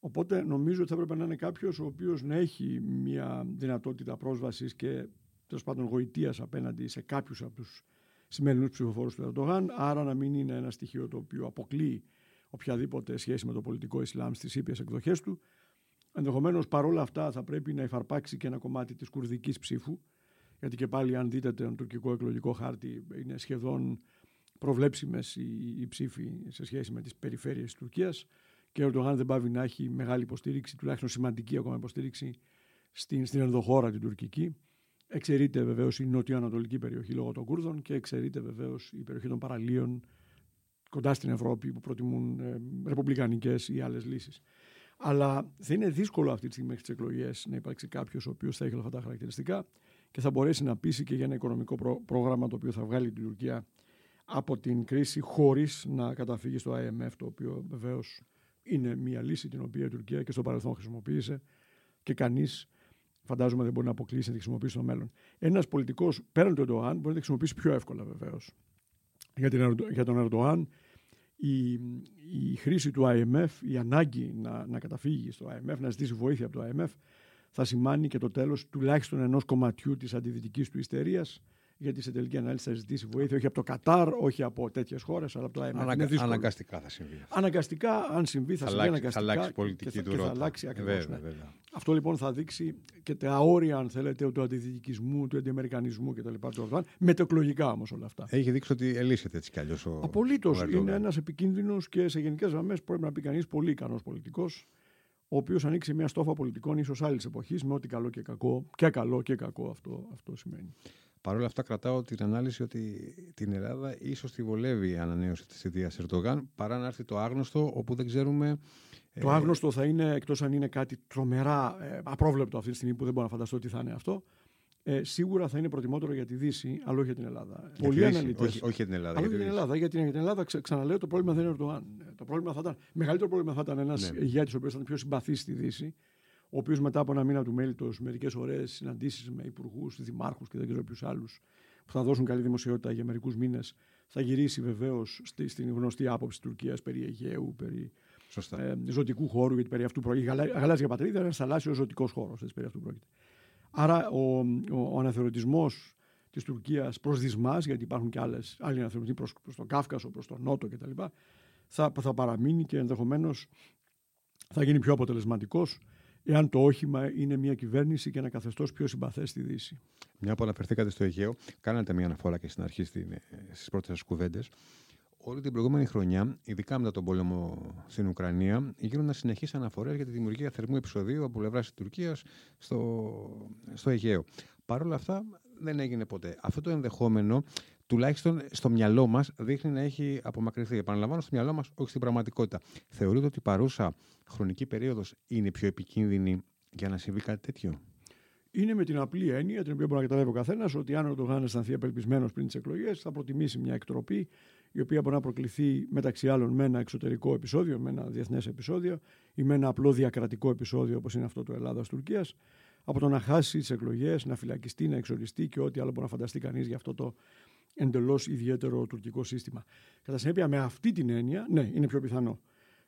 Οπότε νομίζω ότι θα έπρεπε να είναι κάποιος ο οποίος να έχει μια δυνατότητα πρόσβασης και τέλος πάντων γοητείας απέναντι σε κάποιους από τους σημερινούς ψηφοφόρους του Ερντογάν. Άρα να μην είναι ένα στοιχείο το οποίο αποκλείει οποιαδήποτε σχέση με το πολιτικό Ισλάμ στις ήπιες εκδοχές του. Ενδεχομένως παρόλα αυτά θα πρέπει να υφαρπάξει και ένα κομμάτι της κουρδικής ψήφου, γιατί και πάλι, αν δείτε τον τουρκικό εκλογικό χάρτη, είναι σχεδόν προβλέψιμες οι, οι ψήφοι σε σχέση με τις περιφέρειες της Τουρκίας. Και ο Ερντογάν δεν πάβει να έχει μεγάλη υποστήριξη, τουλάχιστον σημαντική ακόμα υποστήριξη στην, στην ενδοχώρα την τουρκική. Εξαιρείται βεβαίως η νοτιοανατολική περιοχή λόγω των Κούρδων και εξαιρείται βεβαίως η περιοχή των παραλίων κοντά στην Ευρώπη που προτιμούν ε, ρεπουμπλικανικές ή άλλες λύσεις. Αλλά θα είναι δύσκολο αυτή τη στιγμή μέχρι τις εκλογές να υπάρξει κάποιος ο οποίος θα έχει όλα αυτά τα χαρακτηριστικά και θα μπορέσει να πείσει και για ένα οικονομικό πρόγραμμα το οποίο θα βγάλει την Τουρκία από την κρίση χωρίς να καταφύγει στο IMF, το οποίο βεβαίως είναι μια λύση την οποία η Τουρκία και στο παρελθόν χρησιμοποίησε και κανείς φαντάζομαι δεν μπορεί να αποκλείσει να τη χρησιμοποιήσει στο μέλλον. Ένας πολιτικός πέραν του Ερντοάν μπορεί να τη χρησιμοποιήσει πιο εύκολα βεβαίως. Για, για τον Ερντοάν η, η χρήση του IMF, η ανάγκη να, να καταφύγει στο IMF, να ζητήσει βοήθεια από το IMF, θα σημάνει και το τέλος τουλάχιστον ενός κομματιού της αντιδυτικής του ιστερίας γιατί σε τελική ανάλυση θα ζητήσει βοήθεια όχι από το Κατάρ, όχι από τέτοιες χώρες, αλλά από το IMF. Αναγκα... Αναγκαστικά θα συμβεί. Αναγκαστικά, αν συμβεί, θα, θα συμβεί αναγκαστικά. Θα αλλάξει πολιτική και, του και θα αλλάξει ακριβώς, ναι. Αυτό λοιπόν θα δείξει και τα όρια, αν θέλετε, του αντιδυτικισμού, του αντιαμερικανισμού κτλ. Του μετεκλογικά όμως όλα αυτά. Έχει δείξει ότι ελύσεται έτσι κι αλλιώς ο. Απολύτως. Είναι ένας επικίνδυνος και σε γενικές γραμμές πρέπει να πει κανείς πολύ ικανός πολιτικός ο οποίος ανοίξει μια στόφα πολιτικών ίσως άλλης εποχής, με ό,τι καλό και κακό, και καλό και κακό αυτό, αυτό σημαίνει. Παρ' όλα αυτά, κρατάω την ανάλυση ότι την Ελλάδα ίσως τη βολεύει η ανανέωση της ιδέα Ερντογάν παρά να έρθει το άγνωστο, όπου δεν ξέρουμε. Το ε, άγνωστο θα είναι, εκτός αν είναι κάτι τρομερά ε, απρόβλεπτο αυτή τη στιγμή που δεν μπορώ να φανταστώ τι θα είναι αυτό, ε, σίγουρα θα είναι προτιμότερο για τη Δύση, αλλά όχι για την Ελλάδα. Για Πολλοί αναλυτέ. Όχι, όχι, για την Ελλάδα. Αλλά για την Ελλάδα. Γιατί για την Ελλάδα, ξα, ξαναλέω, το πρόβλημα δεν είναι ο Ερντογάν. Το πρόβλημα θα ήταν, μεγαλύτερο πρόβλημα θα ήταν ένας ναι. ηγέτης ο οποίος ήταν πιο συμπαθής στη Δύση, ο οποίος μετά από ένα μήνα του μέλητο, μερικέ ωραίες συναντήσεις με υπουργούς, δημάρχους και δεν ξέρω ποιους άλλους, που θα δώσουν καλή δημοσιότητα για μερικούς μήνες, θα γυρίσει βεβαίως στην γνωστή άποψη τη Τουρκίας περί Αιγαίου, περί ε, ζωτικού χώρου, γιατί περί αυτού πρόκειται. Η γαλάζια πατρίδα είναι ένας θαλάσσιος ζωτικός χώρος, περί αυτού πρόκειται. Άρα ο, ο, ο αναθεωρητισμός της Τουρκίας προς δυσμάς, γιατί υπάρχουν και άλλες, άλλοι αναθεωρητισμοί προς, προς τον Κάφκασο, προς τον Νότο κτλ. Θα, θα παραμείνει και ενδεχομένως θα γίνει πιο αποτελεσματικός εάν το όχημα είναι μια κυβέρνηση και ένα καθεστώς πιο συμπαθές στη Δύση. Μια που αναφερθήκατε στο Αιγαίο, κάνατε μια αναφορά και στην αρχή στις πρώτες σας κουβέντες όλη την προηγούμενη χρονιά, ειδικά μετά τον πόλεμο στην Ουκρανία, γίνονταν συνεχεί αναφορές για τη δημιουργία θερμού επεισοδίου από πλευράς της Τουρκίας στο, στο Αιγαίο. Παρ' όλα αυτά δεν έγινε ποτέ. Αυτό το ενδεχόμενο, τουλάχιστον στο μυαλό μας, δείχνει να έχει απομακρυνθεί. Επαναλαμβάνω, στο μυαλό μας, όχι στην πραγματικότητα. Θεωρείτε ότι η παρούσα χρονική περίοδος είναι πιο επικίνδυνη για να συμβεί κάτι τέτοιο; Είναι με την απλή έννοια, την οποία μπορεί να καταλάβει ο καθένας, ότι αν ο Ερντογάν αισθανθεί απελπισμένος πριν τις εκλογές, θα προτιμήσει μια εκτροπή η οποία μπορεί να προκληθεί μεταξύ άλλων με ένα εξωτερικό επεισόδιο, με ένα διεθνές επεισόδιο ή με ένα απλό διακρατικό επεισόδιο όπως είναι αυτό του Ελλάδα-Τουρκία, από το να χάσει τις εκλογές, να φυλακιστεί, να εξοριστεί και ό,τι άλλο μπορεί να φανταστεί κανείς για αυτό το εντελώς ιδιαίτερο τουρκικό σύστημα. Κατά συνέπεια, με αυτή την έννοια, ναι, είναι πιο πιθανό.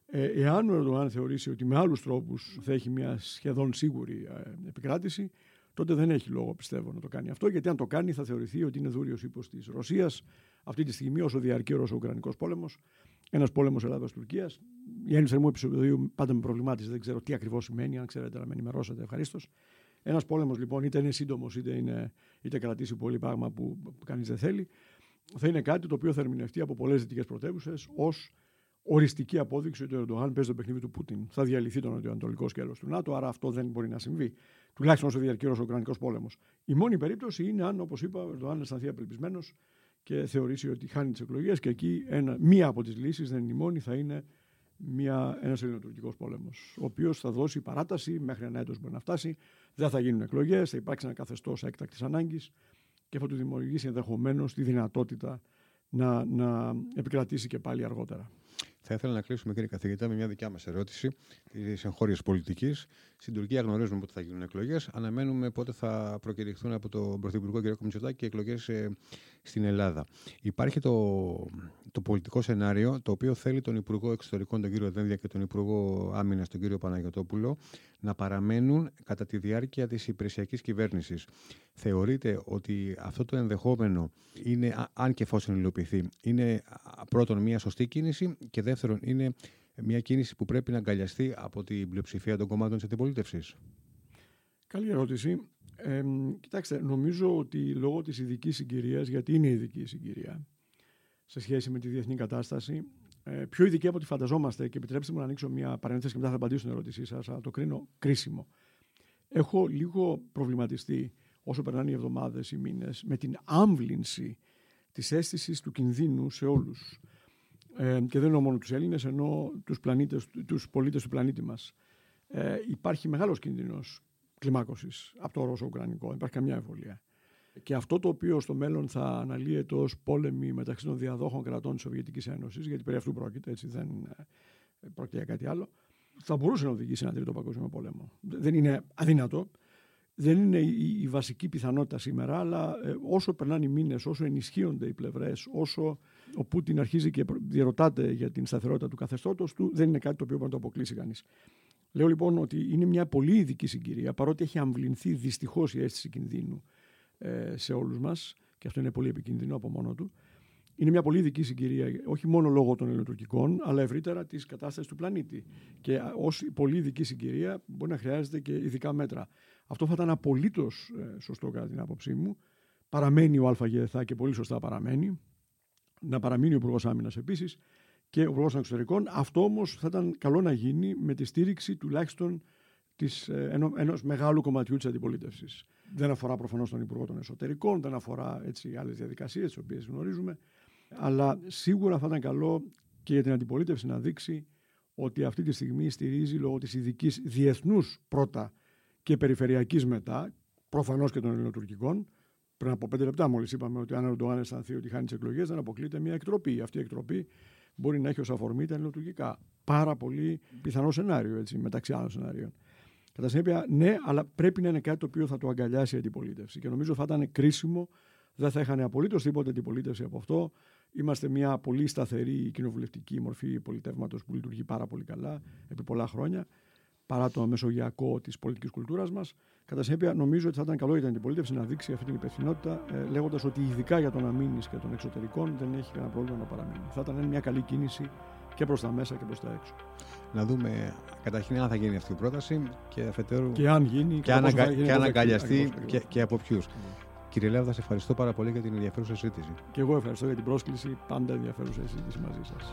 Ε, εάν ο Ερντογάν θεωρήσει ότι με άλλους τρόπους θα έχει μια σχεδόν σίγουρη ε, επικράτηση, τότε δεν έχει λόγο, πιστεύω, να το κάνει αυτό, γιατί αν το κάνει θα θεωρηθεί ότι είναι δούριος ύπος της Ρωσίας αυτή τη στιγμή, όσο διαρκεί ο Ρωσο-Ουκρανικός πόλεμος, ένας πόλεμος Ελλάδα-Τουρκία. Η έννοια θερμού επεισοδίου πάντα με προβλημάτισε, δεν ξέρω τι ακριβώς σημαίνει, αν ξέρετε να με ενημερώσετε, ευχαρίστως. Ένας πόλεμος λοιπόν, είτε είναι σύντομος, είτε, είναι, είτε κρατήσει πολύ πράγμα που, που κανείς δεν θέλει, θα είναι κάτι το οποίο θα ερμηνευτεί από πολλές δυτικές πρωτεύουσες ως οριστική απόδειξη ότι ο Ερντογάν παίζει το παιχνίδι του Πούτιν. Θα διαλυθεί το νοτιοανατολικό σκέλο του ΝΑΤΟ, άρα αυτό δεν μπορεί να συμβεί. Τουλάχιστον όσο διαρκεί ο Ουκρανικός πόλεμος. Η μόνη περίπτωση είναι αν, όπως είπα, ο Ερντογάν αισθανθεί απελπισμένος και θεωρήσει ότι χάνει τις εκλογές και εκεί ένα, μία από τις λύσεις, δεν είναι η μόνη, θα είναι ένας ελληνοτουρκικός πόλεμος. Ο οποίος θα δώσει παράταση μέχρι ένα έτος μπορεί να φτάσει. Δεν θα γίνουν εκλογές, θα υπάρξει ένα καθεστώς έκτακτης ανάγκης και θα του δημιουργήσει ενδεχομένως τη δυνατότητα να, να επικρατήσει και πάλι αργότερα. Θα ήθελα να κλείσουμε, κύριε καθηγητά, με μια δικιά μας ερώτηση της εγχώριας πολιτικής. Στην Τουρκία γνωρίζουμε πότε θα γίνουν εκλογές. Αναμένουμε πότε θα προκηρυχθούν από τον Πρωθυπουργό κ. Κομιτσοτάκη εκλογές ε, στην Ελλάδα. Υπάρχει το, το πολιτικό σενάριο το οποίο θέλει τον Υπουργό Εξωτερικών, τον κύριο Δένδια, και τον Υπουργό Άμυνας, τον κύριο Παναγιοτόπουλο, να παραμένουν κατά τη διάρκεια της υπηρεσιακής κυβέρνησης. Θεωρείτε ότι αυτό το ενδεχόμενο είναι, αν και εφόσον υλοποιηθεί, είναι πρώτον μια σωστή κίνηση και δεύτερον είναι μια κίνηση που πρέπει να αγκαλιαστεί από την πλειοψηφία των κομμάτων της αντιπολίτευσης; Καλή ερώτηση. Ε, κοιτάξτε, νομίζω ότι λόγω της ειδικής συγκυρίας, γιατί είναι ειδική συγκυρία, σε σχέση με τη διεθνή κατάσταση, ε, πιο ειδική από ό,τι φανταζόμαστε, και επιτρέψτε μου να ανοίξω μια παρένθεση και μετά θα απαντήσω στην ερώτησή σας, αλλά το κρίνω κρίσιμο. Έχω λίγο προβληματιστεί όσο περνάνε οι εβδομάδες, οι μήνες, με την άμβλυνση της αίσθησης του κινδύνου σε όλους. Ε, και δεν εννοώ μόνο τους Έλληνες, ενώ τους, πλανήτες, τους πολίτες του πλανήτη μας. Ε, υπάρχει μεγάλος κίνδυνος κλιμάκωσης από το Ρώσο-Ουκρανικό. Δεν υπάρχει καμιά εμβολία. Και αυτό το οποίο στο μέλλον θα αναλύεται ως πόλεμη μεταξύ των διαδόχων κρατών της Σοβιετικής Ένωσης, γιατί περί αυτού πρόκειται, έτσι δεν ε, πρόκειται για κάτι άλλο, θα μπορούσε να οδηγήσει σε ένα τρίτο παγκόσμιο πόλεμο. Δεν είναι αδύνατο. Δεν είναι η, βασική πιθανότητα σήμερα, αλλά ε, όσο περνάνε οι μήνες, όσο ενισχύονται οι πλευρές, όσο ο Πούτιν αρχίζει και διαρωτάται για την σταθερότητα του καθεστώτος του, δεν είναι κάτι το οποίο μπορεί να το αποκλείσει κανείς. Λέω λοιπόν ότι είναι μια πολύ ειδική συγκυρία, παρότι έχει αμβληνθεί δυστυχώς η αίσθηση κινδύνου ε, σε όλους μας και αυτό είναι πολύ επικίνδυνο από μόνο του. Είναι μια πολύ ειδική συγκυρία, όχι μόνο λόγω των ελληνοτουρκικών, αλλά ευρύτερα της κατάστασης του πλανήτη. Και ως πολύ ειδική συγκυρία μπορεί να χρειάζεται και ειδικά μέτρα. Αυτό θα ήταν απολύτως ε, σωστό κατά την άποψή μου. Παραμένει ο ΑΓΕΘΑ και πολύ σωστά παραμένει. Να παραμείνει ο Υπουργός Άμυνας επίσης και ο Υπουργό Εξωτερικών. Αυτό όμως θα ήταν καλό να γίνει με τη στήριξη τουλάχιστον της, ε, ενός μεγάλου κομματιού της αντιπολίτευσης. Δεν αφορά προφανώς τον Υπουργό των Εσωτερικών, δεν αφορά έτσι άλλες διαδικασίες, τις οποίες γνωρίζουμε. Αλλά σίγουρα θα ήταν καλό και για την αντιπολίτευση να δείξει ότι αυτή τη στιγμή στηρίζει λόγω της ειδικής διεθνούς πρώτα και περιφερειακής μετά, προφανώς και των ελληνοτουρκικών. Πριν από πέντε λεπτά, μόλις είπαμε ότι αν ο Ερντογάν αισθανθεί ότι χάνει τις εκλογές, δεν αποκλείεται μια εκτροπή. Αυτή η εκτροπή μπορεί να έχει ως αφορμή τα ελληνοτουρκικά. Πάρα πολύ πιθανό σενάριο, έτσι, μεταξύ άλλων σενάριων. Κατά συνέπεια, ναι, αλλά πρέπει να είναι κάτι το οποίο θα το αγκαλιάσει η αντιπολίτευση. Και νομίζω θα ήταν κρίσιμο, δεν θα είχαν απολύτως τίποτα αντιπολίτευση από αυτό. Είμαστε μια πολύ σταθερή κοινοβουλευτική μορφή πολιτεύματος που λειτουργεί πάρα πολύ καλά επί πολλά χρόνια, παρά το μεσογειακό της πολιτικής κουλτούρας μας. Κατά συνέπεια, νομίζω ότι θα ήταν καλό για την αντιπολίτευση να δείξει αυτή την υπευθυνότητα, ε, λέγοντας ότι ειδικά για τον αμήνη και των εξωτερικών δεν έχει κανένα πρόβλημα να παραμείνεις. Θα ήταν μια καλή κίνηση και προς τα μέσα και προς τα έξω. Να δούμε καταρχήν αν θα γίνει αυτή η πρόταση και αφετέρου. Και αν γίνει και, αν, αγκα... και αν αγκαλιαστεί και, και από ποιους. Ναι. Κύριε Λέβδας, σε ευχαριστώ πάρα πολύ για την ενδιαφέρουσα συζήτηση. Και εγώ ευχαριστώ για την πρόσκληση. Πάντα ενδιαφέρουσα συζήτηση μαζί σας.